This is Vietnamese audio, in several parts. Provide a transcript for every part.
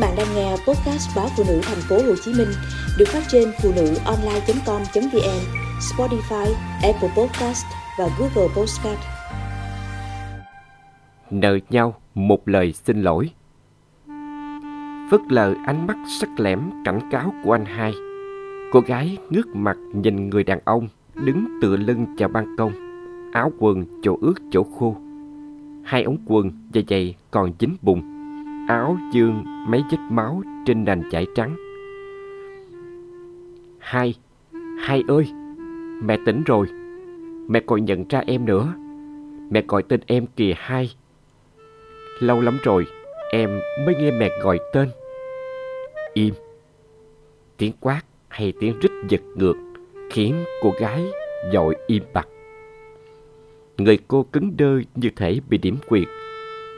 bạn đang nghe podcast báo phụ nữ thành phố Hồ Chí Minh được phát trên phụ nữ online.com.vn, Spotify, Apple Podcast và Google Podcast. Nợ nhau một lời xin lỗi. Phớt lờ ánh mắt sắc lẻm cảnh cáo của anh hai. Cô gái ngước mặt nhìn người đàn ông đứng tựa lưng chào ban công, áo quần chỗ ướt chỗ khô. Hai ống quần và giày còn dính bùn, áo dương mấy vết máu trên nền chải trắng. Hai, hai ơi, mẹ tỉnh rồi, mẹ còn nhận ra em nữa. Mẹ gọi tên em kìa hai. Lâu lắm rồi, em mới nghe mẹ gọi tên. Im. Tiếng quát hay tiếng rít giật ngược khiến cô gái dội im bặt. Người cô cứng đơ như thể bị điểm quyệt.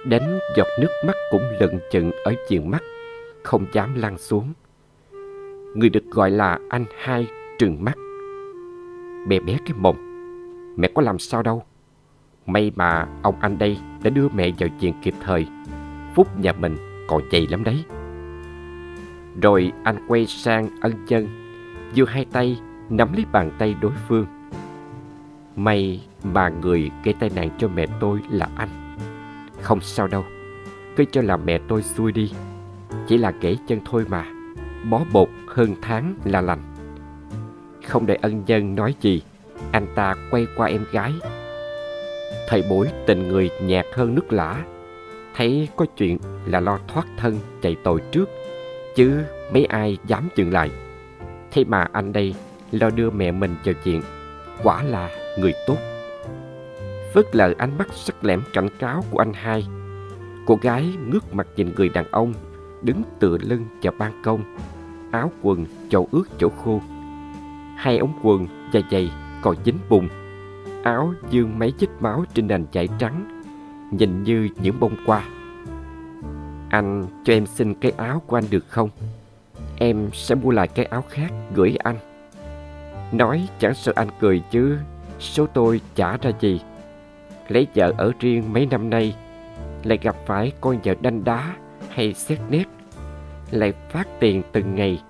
Đánh giọt nước mắt cũng lận chận ở viền mắt, không dám lăn xuống. Người được gọi là anh hai trừng mắt. Bé bé cái mồm, mẹ có làm sao đâu. May mà ông anh đây đã đưa mẹ vào chuyện kịp thời. Phúc nhà mình còn dày lắm đấy. Rồi anh quay sang ân chân, giơ hai tay nắm lấy bàn tay đối phương. May mà người gây tai nạn cho mẹ tôi là anh. Không sao đâu, cứ cho là mẹ tôi xui đi. Chỉ là kể chân thôi mà, bó bột hơn tháng là lành. Không để ân nhân nói gì, anh ta quay qua em gái. Thầy bối tình người nhạt hơn nước lã, thấy có chuyện là lo thoát thân chạy tội trước, chứ mấy ai dám dừng lại. Thế mà anh đây lo đưa mẹ mình vào chuyện, quả là người tốt. Phớt lờ ánh mắt sắc lẻm cảnh cáo của anh hai. Cô gái ngước mặt nhìn người đàn ông đứng tựa lưng vào ban công, áo quần chỗ ướt chỗ khô. Hai ống quần dài giày còn dính bùn, áo dương mấy vết máu trên nền chải trắng, nhìn như những bông hoa. Anh cho em xin cái áo của anh được không? Em sẽ mua lại cái áo khác gửi anh. Nói chẳng sợ anh cười chứ, số tôi trả ra gì. Lấy vợ ở riêng mấy năm nay, lại gặp phải con vợ đanh đá hay xét nét, lại phát tiền từng ngày,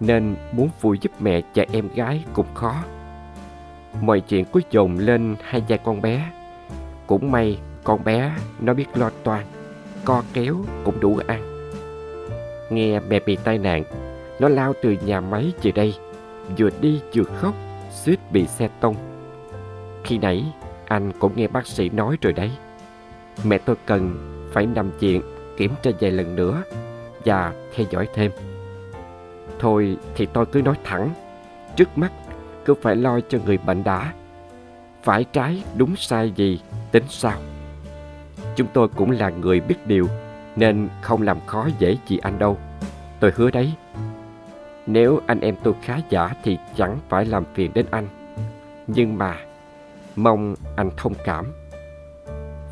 nên muốn phụ giúp mẹ và em gái cũng khó. Mọi chuyện cứ dồn lên hai vai con bé. Cũng may con bé nó biết lo toan, co kéo cũng đủ ăn. Nghe mẹ bị tai nạn, nó lao từ nhà máy về đây, vừa đi vừa khóc, suýt bị xe tông. Khi nãy, anh cũng nghe bác sĩ nói rồi đấy. Mẹ tôi cần phải nằm viện kiểm tra vài lần nữa và theo dõi thêm. Thôi thì tôi cứ nói thẳng, trước mắt cứ phải lo cho người bệnh đã. Phải trái đúng sai gì tính sao. Chúng tôi cũng là người biết điều nên không làm khó dễ gì anh đâu. Tôi hứa đấy. Nếu anh em tôi khá giả thì chẳng phải làm phiền đến anh. Nhưng mà mong anh thông cảm.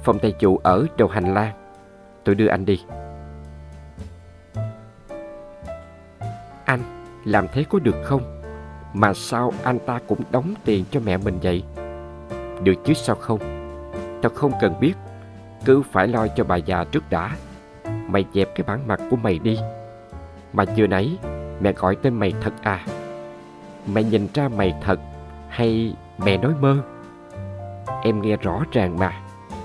Phòng tài chủ ở đầu hành lang. Tôi đưa anh đi. Anh, làm thế có được không? Mà sao anh ta cũng đóng tiền cho mẹ mình vậy? Được chứ sao không? Tao không cần biết. Cứ phải lo cho bà già trước đã. Mày dẹp cái bản mặt của mày đi. Mà vừa nãy, mẹ gọi tên mày thật à? Mẹ nhìn ra mày thật hay mẹ nói mơ? Em nghe rõ ràng mà.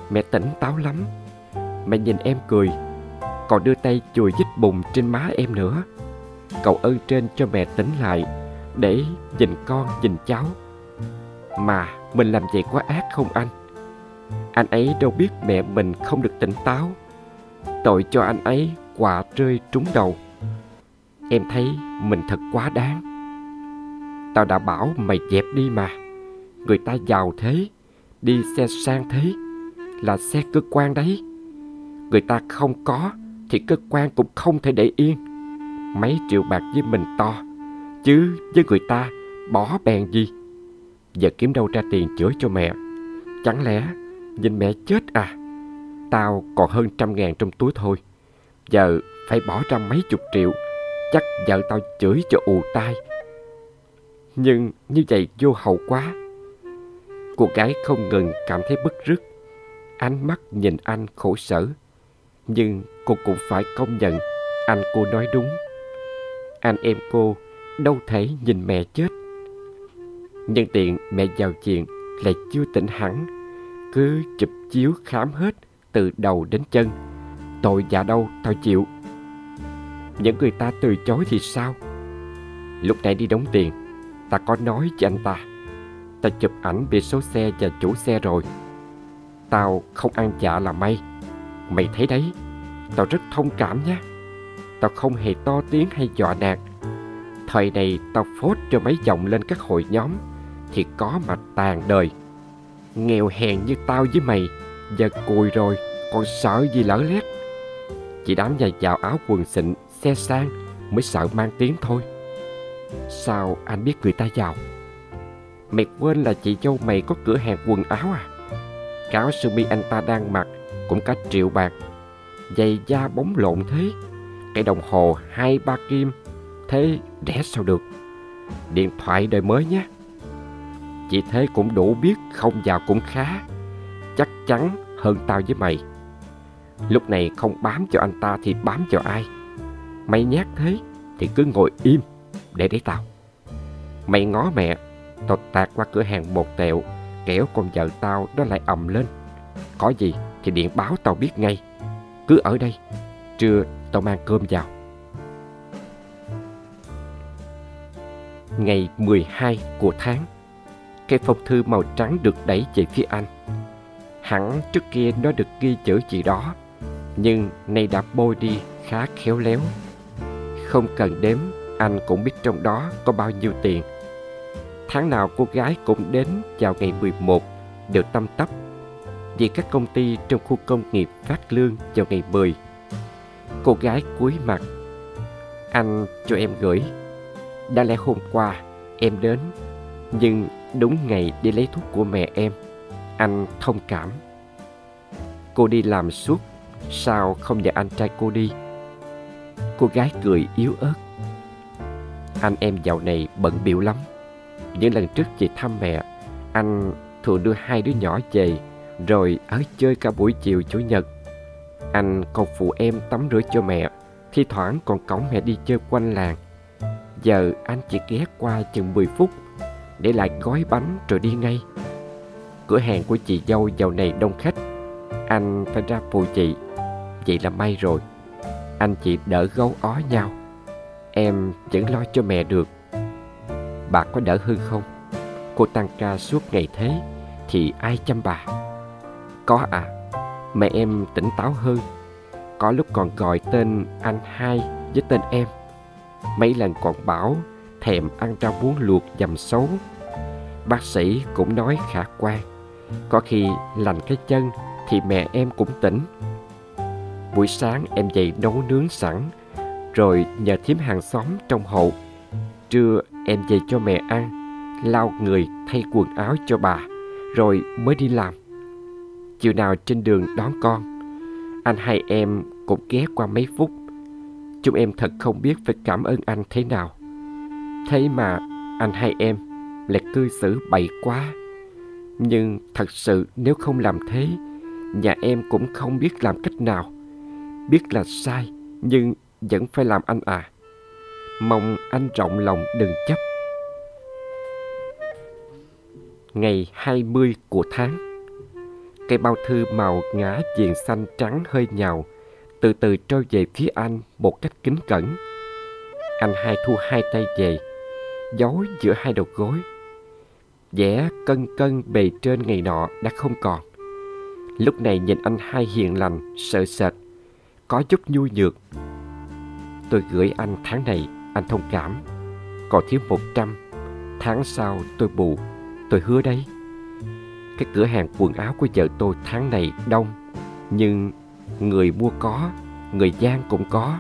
Mẹ tỉnh táo lắm. Mẹ nhìn em cười, còn đưa tay chùi dít bùn trên má em nữa. Cậu ơn trên cho mẹ tỉnh lại để nhìn con nhìn cháu. Mà mình làm vậy quá ác không anh? Anh ấy đâu biết mẹ mình không được tỉnh táo. Tội cho anh ấy quả rơi trúng đầu. Em thấy mình thật quá đáng. Tao đã bảo mày dẹp đi mà. Người ta giàu thế, đi xe sang thế, là xe cơ quan đấy. Người ta không có thì cơ quan cũng không thể để yên. Mấy triệu bạc với mình to, chứ với người ta bỏ bèn gì. Giờ kiếm đâu ra tiền chữa cho mẹ. Chẳng lẽ nhìn mẹ chết à? Tao còn hơn trăm ngàn trong túi thôi. Giờ phải bỏ ra mấy chục triệu. Chắc vợ tao chửi cho ù tai. Nhưng như vậy vô hậu quá. Cô gái không ngừng cảm thấy bức rứt. Ánh mắt nhìn anh khổ sở. Nhưng cô cũng phải công nhận Anh cô nói đúng. Anh em cô đâu thể nhìn mẹ chết. Nhân tiện mẹ vào chuyện lại chưa tỉnh hẳn, cứ chụp chiếu khám hết từ đầu đến chân. Tội dạ đâu tao chịu. Những người ta từ chối thì sao? Lúc nãy đi đóng tiền, ta có nói cho anh ta. Ta chụp ảnh biển số xe và chủ xe rồi. Tao không ăn chạ là may. Mày thấy đấy, tao rất thông cảm nhé. Tao không hề to tiếng hay dọa nạt. Thời này tao phốt cho mấy giọng lên các hội nhóm thì có mà tàn đời. Nghèo hèn như tao với mày, giờ cùi rồi, còn sợ gì lỡ lét. Chỉ đám nhà giàu áo quần xịn, xe sang mới sợ mang tiếng thôi. Sao anh biết người ta giàu? Mày quên là chị dâu mày có cửa hàng quần áo à? Cái áo sơ mi anh ta đang mặc cũng cả triệu bạc. Giày da bóng lộn thế. Cái đồng hồ hai ba kim. Thế rẻ sao được? Điện thoại đời mới nhé. Chị thế cũng đủ biết không giàu cũng khá. Chắc chắn hơn tao với mày. Lúc này không bám cho anh ta thì bám cho ai? Mày nhát thế thì cứ ngồi im để đấy tao. Mày ngó mẹ, tao tạt qua cửa hàng một tẹo, kéo con vợ tao nó lại ầm lên. Có gì thì điện báo tao biết ngay. Cứ ở đây, trưa tao mang cơm vào. Ngày 12 của tháng, cây phong thư màu trắng được đẩy về phía anh. Hẳn trước kia nó được ghi chữ gì đó, nhưng nay đã bôi đi khá khéo léo. Không cần đếm, anh cũng biết trong đó có bao nhiêu tiền. Tháng nào cô gái cũng đến vào ngày 11 đều tâm tấp vì các công ty trong khu công nghiệp phát lương vào ngày 10. Cô gái cúi mặt. Anh cho em gửi. Đã lẽ hôm qua em đến, nhưng đúng ngày đi lấy thuốc của mẹ em. Anh thông cảm. Cô đi làm suốt, sao không nhờ anh trai cô đi? Cô gái cười yếu ớt. Anh em dạo này bận biểu lắm. Những lần trước về thăm mẹ, anh thường đưa hai đứa nhỏ về rồi ở chơi cả buổi chiều chủ nhật. Anh còn phụ em tắm rửa cho mẹ, thi thoảng còn cõng mẹ đi chơi quanh làng. Giờ anh chỉ ghé qua chừng 10 phút để lại gói bánh rồi đi ngay. Cửa hàng của chị dâu dạo này đông khách, anh phải ra phụ chị. Vậy là may rồi, anh chị đỡ gấu ó nhau. Em vẫn lo cho mẹ được. Bà có đỡ hơn không? Cô tăng ca suốt ngày thế thì ai chăm bà? Có à, mẹ em tỉnh táo hơn. Có lúc còn gọi tên anh hai với tên em. Mấy lần còn bảo thèm ăn rau muống luộc dầm xấu. Bác sĩ cũng nói khả quan. Có khi lành cái chân thì mẹ em cũng tỉnh. Buổi sáng em dậy nấu nướng sẵn, rồi nhờ thím hàng xóm trong hộ. Trưa em về cho mẹ ăn, lau người thay quần áo cho bà, rồi mới đi làm. Chiều nào trên đường đón con, anh hai em cũng ghé qua mấy phút. Chúng em thật không biết phải cảm ơn anh thế nào. Thế mà anh hai em lại cư xử bậy quá. Nhưng thật sự nếu không làm thế, nhà em cũng không biết làm cách nào. Biết là sai, nhưng vẫn phải làm anh à. Mong anh rộng lòng đừng chấp. Ngày 20 của tháng Cây bao thư màu ngã viền xanh trắng hơi nhào Từ từ trôi về phía anh một cách kính cẩn. Anh hai thu hai tay về Giấu giữa hai đầu gối. Vẻ cân cân bề trên ngày nọ đã không còn. Lúc này nhìn anh hai hiền lành, sợ sệt Có chút nhu nhược. Tôi gửi anh tháng này anh thông cảm. Còn thiếu một trăm, Tháng sau tôi bù, Tôi hứa đấy. Cái cửa hàng quần áo của vợ tôi tháng này đông, Nhưng người mua có, Người gian cũng có.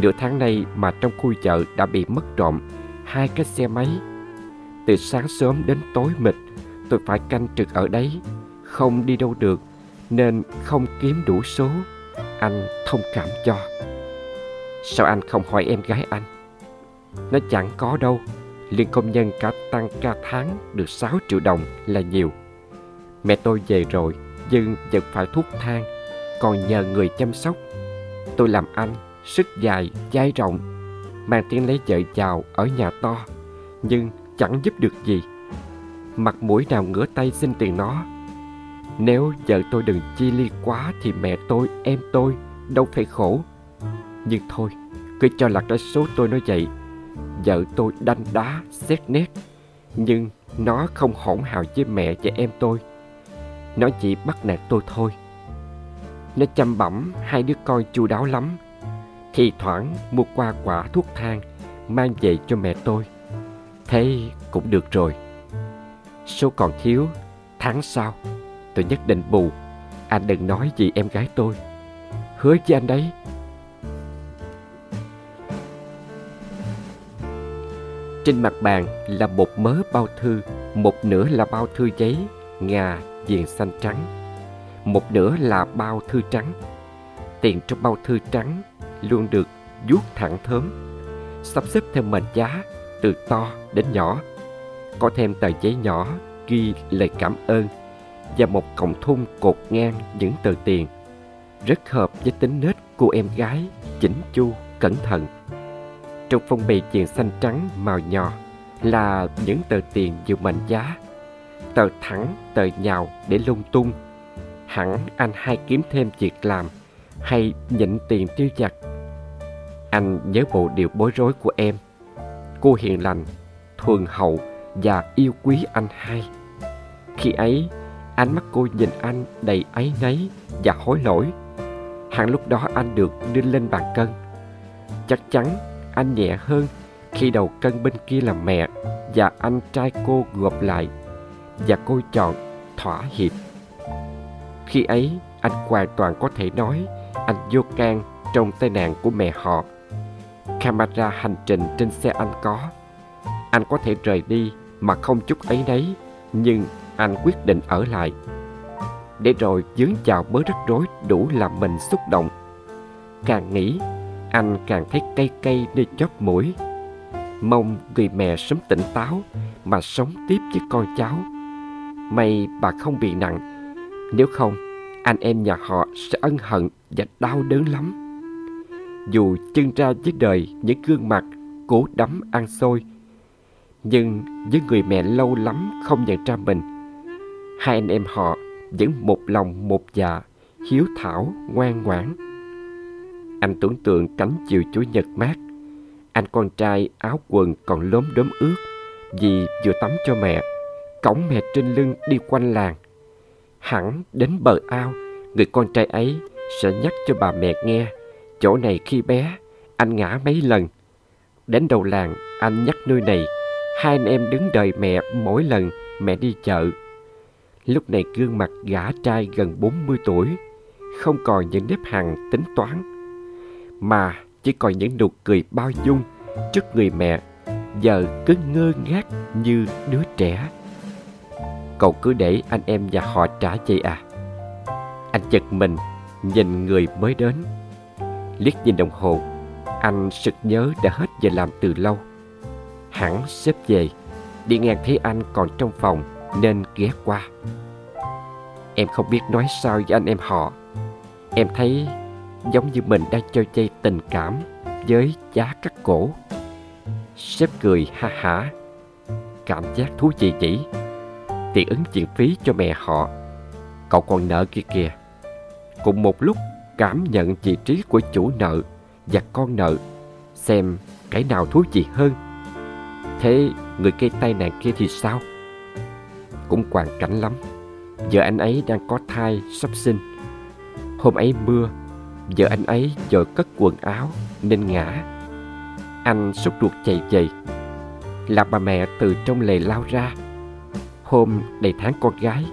Nửa tháng nay mà trong khu chợ đã bị mất trộm Hai cái xe máy. Từ sáng sớm đến tối mịt, Tôi phải canh trực ở đấy, Không đi đâu được, Nên không kiếm đủ số. Anh thông cảm cho. Sao anh không hỏi em gái anh? Nó chẳng có đâu Lương công nhân cả tăng ca tháng được 6 triệu đồng là nhiều Mẹ tôi về rồi Nhưng vẫn phải thuốc thang Còn nhờ người chăm sóc Tôi làm anh sức dài, dai rộng, mang tiếng lấy vợ chào ở nhà to, nhưng chẳng giúp được gì. Mặt mũi nào ngửa tay xin tiền nó. Nếu vợ tôi đừng chi ly quá thì mẹ tôi, em tôi đâu phải khổ. Nhưng thôi, cứ cho là cái số tôi nói vậy. Vợ tôi đanh đá, xét nét, nhưng nó không hỗn hào với mẹ và em tôi. Nó chỉ bắt nạt tôi thôi. Nó chăm bẩm hai đứa con chu đáo lắm. Thì thoảng mua qua quả thuốc thang mang về cho mẹ tôi. Thế cũng được rồi. Số còn thiếu, tháng sau tôi nhất định bù. Anh đừng nói gì em gái tôi. Hứa với anh đấy. Trên mặt bàn là một mớ bao thư, một nửa là bao thư giấy, ngà, viền xanh trắng. Một nửa là bao thư trắng. Tiền trong bao thư trắng luôn được vuốt thẳng thớm, sắp xếp theo mệnh giá từ to đến nhỏ. Có thêm tờ giấy nhỏ ghi lời cảm ơn và một cọng thun cột ngang những tờ tiền. Rất hợp với tính nết cô em gái, chỉnh chu, cẩn thận. Trong phong bì chuyện xanh trắng màu nhò là những tờ tiền nhiều mệnh giá. Tờ thẳng, tờ nhào để lung tung. Hẳn anh hay kiếm thêm việc làm hay nhịn tiền tiêu vặt. Anh nhớ bộ điều bối rối của em. Cô hiền lành, thuần hậu và yêu quý anh hai. Khi ấy, ánh mắt cô nhìn anh đầy áy náy và hối lỗi. Hẳn lúc đó anh được đưa lên bàn cân. Chắc chắn anh nhẹ hơn khi đầu cân bên kia là mẹ và anh trai cô gộp lại và cô chọn thỏa hiệp. Khi ấy, anh hoàn toàn có thể nói anh vô can trong tai nạn của mẹ họ. Camera hành trình trên xe anh có. Anh có thể rời đi mà không chút ấy nấy, nhưng anh quyết định ở lại. Để rồi dướng vào bớ rắc rối đủ làm mình xúc động. Càng nghĩ, anh càng thấy cay cay nơi chóp mũi. Mong người mẹ sớm tỉnh táo mà sống tiếp với con cháu. May bà không bị nặng, nếu không anh em nhà họ sẽ ân hận và đau đớn lắm. Dù chân ra với đời những gương mặt cố đắm ăn xôi, nhưng với người mẹ lâu lắm không nhận ra mình, hai anh em họ vẫn một lòng một dạ, hiếu thảo, ngoan ngoãn. Anh tưởng tượng cánh chiều chủ nhật mát, anh con trai áo quần còn lốm đốm ướt vì vừa tắm cho mẹ, cõng mẹ trên lưng đi quanh làng. Hẳn đến bờ ao, người con trai ấy sẽ nhắc cho bà mẹ nghe, chỗ này khi bé, anh ngã mấy lần. Đến đầu làng, anh nhắc nơi này, hai anh em đứng đợi mẹ mỗi lần mẹ đi chợ. Lúc này gương mặt gã trai gần 40 tuổi, không còn những nếp hằn tính toán, mà chỉ còn những nụ cười bao dung trước người mẹ, giờ cứ ngơ ngác như đứa trẻ. Cậu cứ để anh em và họ trả vậy à? Anh chật mình, nhìn người mới đến. Liếc nhìn đồng hồ, anh sực nhớ đã hết giờ làm từ lâu. Hẳn xếp về, đi ngang thấy anh còn trong phòng nên ghé qua. Em không biết nói sao với anh em họ. Em thấy giống như mình đang chơi chơi tình cảm với giá cắt cổ. Sếp cười ha hả. Cảm giác thú vị nhỉ? Tiền ứng chuyện phí cho mẹ họ. Cậu còn nợ kia kìa. Cùng một lúc cảm nhận vị trí của chủ nợ và con nợ. Xem cái nào thú vị hơn. Thế người cây tay nạn kia thì sao? Cũng hoàn cảnh lắm. Giờ anh ấy đang có thai sắp sinh. Hôm ấy mưa, vợ anh ấy vội cất quần áo nên ngã. Anh sốt ruột chạy chạy. Là bà mẹ từ trong lề lao ra. Hôm đầy tháng con gái,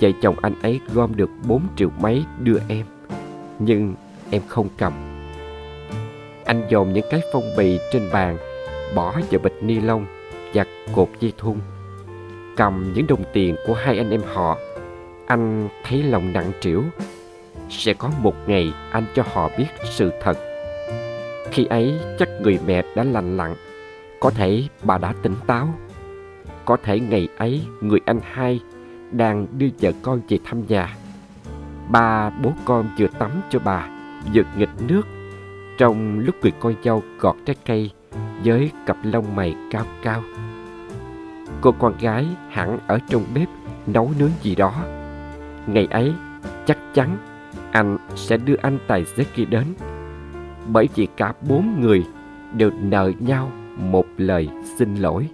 vợ chồng anh ấy gom được 4 triệu mấy đưa em. Nhưng em không cầm. Anh dồn những cái phong bì trên bàn, bỏ vào bịch ni lông và cột dây thun cầm những đồng tiền của hai anh em họ anh thấy lòng nặng trĩu sẽ có một ngày anh cho họ biết sự thật. Khi ấy chắc người mẹ đã lành lặn. Có thể bà đã tỉnh táo. Có thể ngày ấy người anh hai đang đưa vợ con về thăm nhà. Ba bố con vừa tắm cho bà vượt nghịch nước. Trong lúc người con dâu gọt trái cây với cặp lông mày cao cao. Cô con gái hẳn ở trong bếp nấu nướng gì đó. Ngày ấy, chắc chắn anh sẽ đưa anh tài xế kia đến. Bởi vì cả bốn người đều nợ nhau một lời xin lỗi.